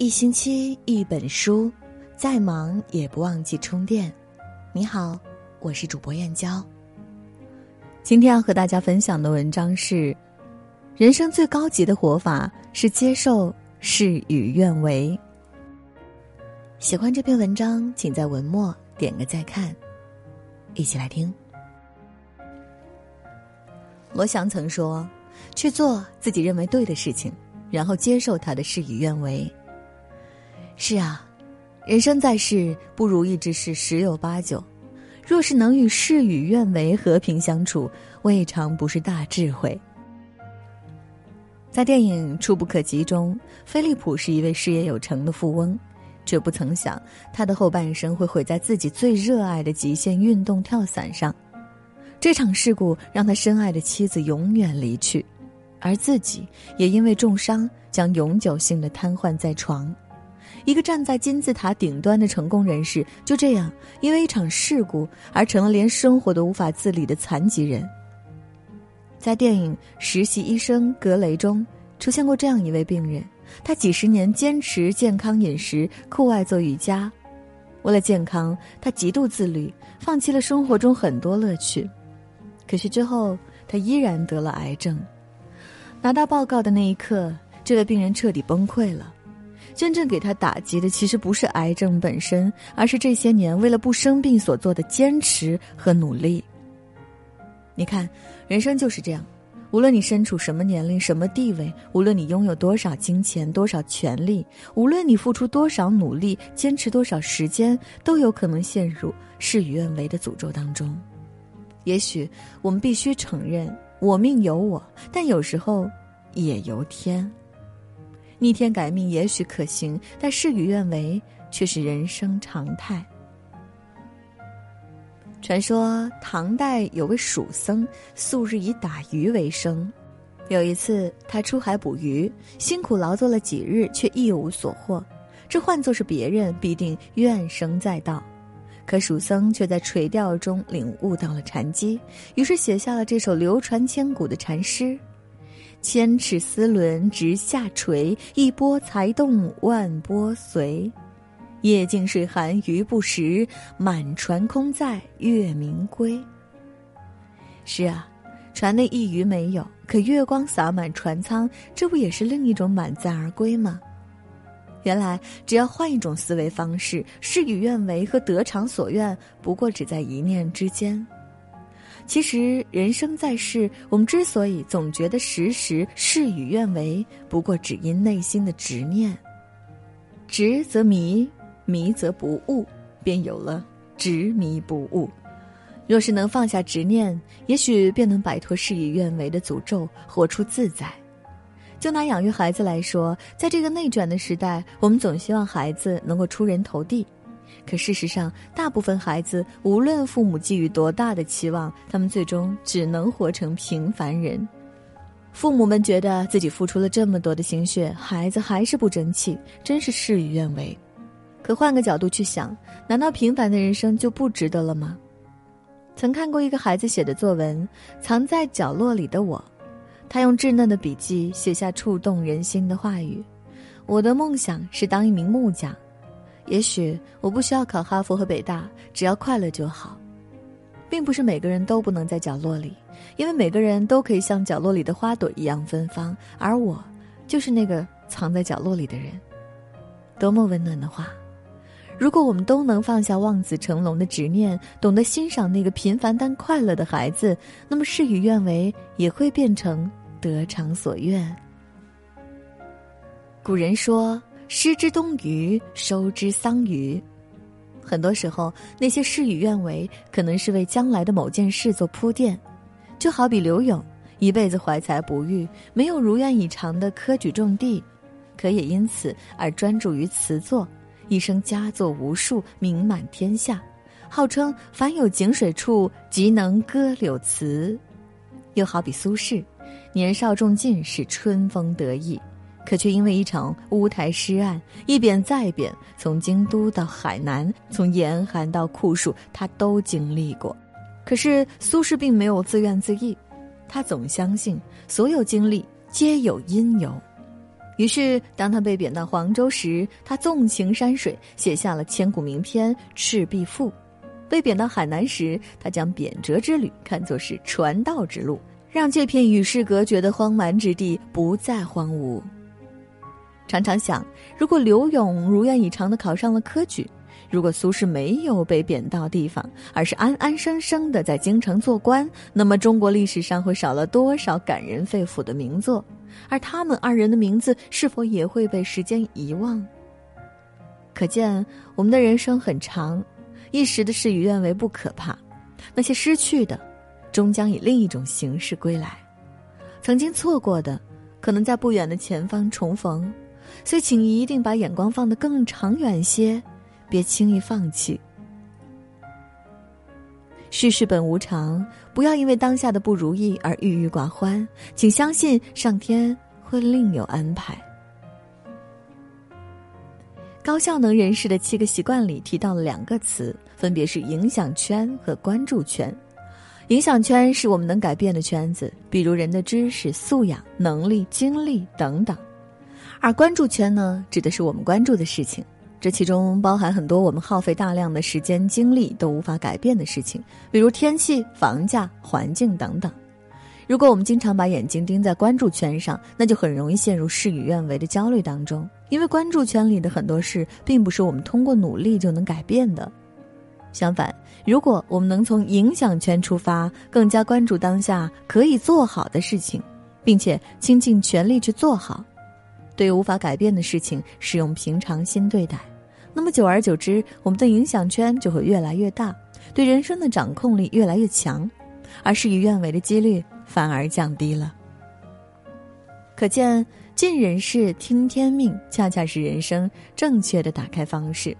一星期一本书，再忙也不忘记充电。你好，我是主播燕娇。今天要和大家分享的文章是：人生最高级的活法是接受事与愿违。喜欢这篇文章，请在文末点个再看。一起来听。罗翔曾说：“去做自己认为对的事情，然后接受他的事与愿违。”是啊，人生在世，不如意之事十有八九。若是能与事与愿违和平相处，未尝不是大智慧。在电影《触不可及》中，菲利普是一位事业有成的富翁，却不曾想他的后半生会毁在自己最热爱的极限运动跳伞上。这场事故让他深爱的妻子永远离去，而自己也因为重伤将永久性的瘫痪在床。一个站在金字塔顶端的成功人士，就这样因为一场事故而成了连生活都无法自理的残疾人。在电影《实习医生格雷》中，出现过这样一位病人，他几十年坚持健康饮食，酷爱做瑜伽。为了健康，他极度自律，放弃了生活中很多乐趣。可是之后，他依然得了癌症。拿到报告的那一刻，这位病人彻底崩溃了。真正给他打击的，其实不是癌症本身，而是这些年为了不生病所做的坚持和努力。你看，人生就是这样，无论你身处什么年龄、什么地位，无论你拥有多少金钱、多少权利，无论你付出多少努力、坚持多少时间，都有可能陷入事与愿违的诅咒当中。也许我们必须承认，我命由我，但有时候也由天。逆天改命也许可行，但事与愿违却是人生常态。传说唐代有位蜀僧，素日以打鱼为生。有一次，他出海捕鱼，辛苦劳作了几日，却一无所获。这换作是别人，必定怨声载道。可蜀僧却在垂钓中领悟到了禅机，于是写下了这首流传千古的禅诗。千尺丝纶直下垂，一波才动万波随。夜静水寒鱼不食，满船空载月明归。是啊，船内一鱼没有，可月光洒满船舱，这不也是另一种满载而归吗？原来，只要换一种思维方式，事与愿违和得偿所愿，不过只在一念之间。其实，人生在世，我们之所以总觉得时时事与愿违，不过只因内心的执念。执则迷，迷则不悟，便有了执迷不悟。若是能放下执念，也许便能摆脱事与愿违的诅咒，活出自在。就拿养育孩子来说，在这个内卷的时代，我们总希望孩子能够出人头地。可事实上，大部分孩子无论父母寄予多大的期望，他们最终只能活成平凡人。父母们觉得自己付出了这么多的心血，孩子还是不争气，真是事与愿违。可换个角度去想，难道平凡的人生就不值得了吗？曾看过一个孩子写的作文《藏在角落里的我》，他用稚嫩的笔记写下触动人心的话语：“我的梦想是当一名木匠。”也许我不需要考哈佛和北大，只要快乐就好，并不是每个人都不能在角落里，因为每个人都可以像角落里的花朵一样芬芳，而我就是那个藏在角落里的人。多么温暖的话！如果我们都能放下望子成龙的执念，懂得欣赏那个平凡但快乐的孩子，那么事与愿违也会变成得偿所愿。古人说。失之东隅，收之桑榆。很多时候，那些事与愿违，可能是为将来的某件事做铺垫。就好比刘勇，一辈子怀才不遇，没有如愿以偿的科举中第，可也因此而专注于词作，一生佳作无数，名满天下，号称凡有井水处，即能歌柳词。又好比苏轼，年少中进是，春风得意。可却因为一场乌台诗案，一贬再贬，从京都到海南，从严寒到酷暑，他都经历过。可是苏轼并没有自怨自艾，他总相信所有经历皆有因由。于是，当他被贬到黄州时，他纵情山水，写下了千古名篇《赤壁赋》；被贬到海南时，他将贬谪之旅看作是传道之路，让这片与世隔绝的荒蛮之地不再荒芜。常常想，如果刘永如愿以偿的考上了科举，如果苏轼没有被贬到地方，而是安安生生的在京城做官，那么中国历史上会少了多少感人肺腑的名作？而他们二人的名字是否也会被时间遗忘？可见我们的人生很长，一时的事与愿违不可怕，那些失去的，终将以另一种形式归来；曾经错过的，可能在不远的前方重逢。所以，请一定把眼光放得更长远些，别轻易放弃。世事本无常，不要因为当下的不如意而郁郁寡欢，请相信上天会另有安排。高效能人士的七个习惯里提到了两个词，分别是影响圈和关注圈。影响圈是我们能改变的圈子，比如人的知识、素养、能力、经历等等；而关注圈呢，指的是我们关注的事情。这其中包含很多我们耗费大量的时间精力都无法改变的事情，比如天气、房价、环境等等。如果我们经常把眼睛盯在关注圈上，那就很容易陷入事与愿违的焦虑当中。因为关注圈里的很多事，并不是我们通过努力就能改变的。相反，如果我们能从影响圈出发，更加关注当下可以做好的事情，并且倾尽全力去做好，对无法改变的事情，使用平常心对待。那么久而久之，我们的影响圈就会越来越大，对人生的掌控力越来越强，而事与愿违的几率反而降低了。可见，尽人事听天命，恰恰是人生正确的打开方式。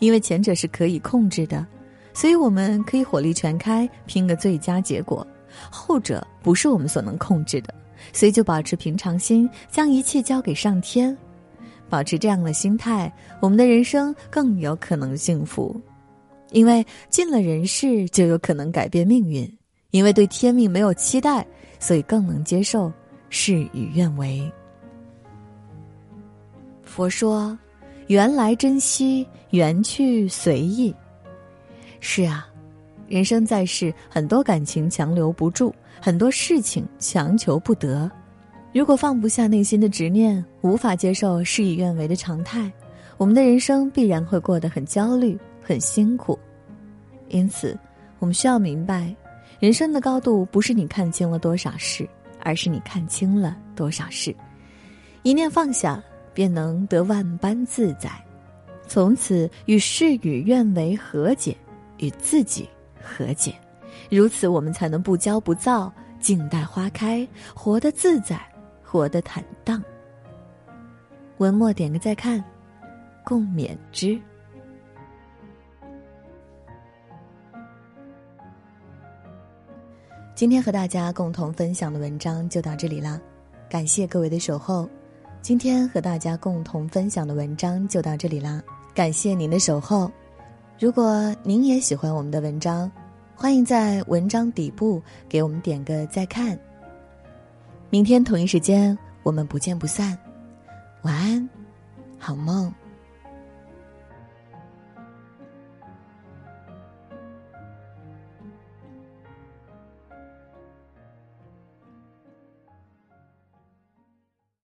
因为前者是可以控制的，所以我们可以火力全开，拼个最佳结果；后者不是我们所能控制的，所以就保持平常心，将一切交给上天。保持这样的心态，我们的人生更有可能幸福，因为尽了人事就有可能改变命运；因为对天命没有期待，所以更能接受事与愿违。佛说：“缘来珍惜，缘去随意。”是啊，人生在世，很多感情强留不住，很多事情强求不得。如果放不下内心的执念，无法接受事与愿违的常态，我们的人生必然会过得很焦虑、很辛苦。因此，我们需要明白，人生的高度不是你看清了多少事，而是你看清了多少事。一念放下，便能得万般自在，从此与事与愿违和解，与自己和解。如此，我们才能不骄不躁，静待花开，活得自在。活得坦荡。文末点个再看，共勉之。今天和大家共同分享的文章就到这里啦，感谢各位的守候。今天和大家共同分享的文章就到这里啦，感谢您的守候。如果您也喜欢我们的文章，欢迎在文章底部给我们点个再看。明天同一时间，我们不见不散。晚安，好梦。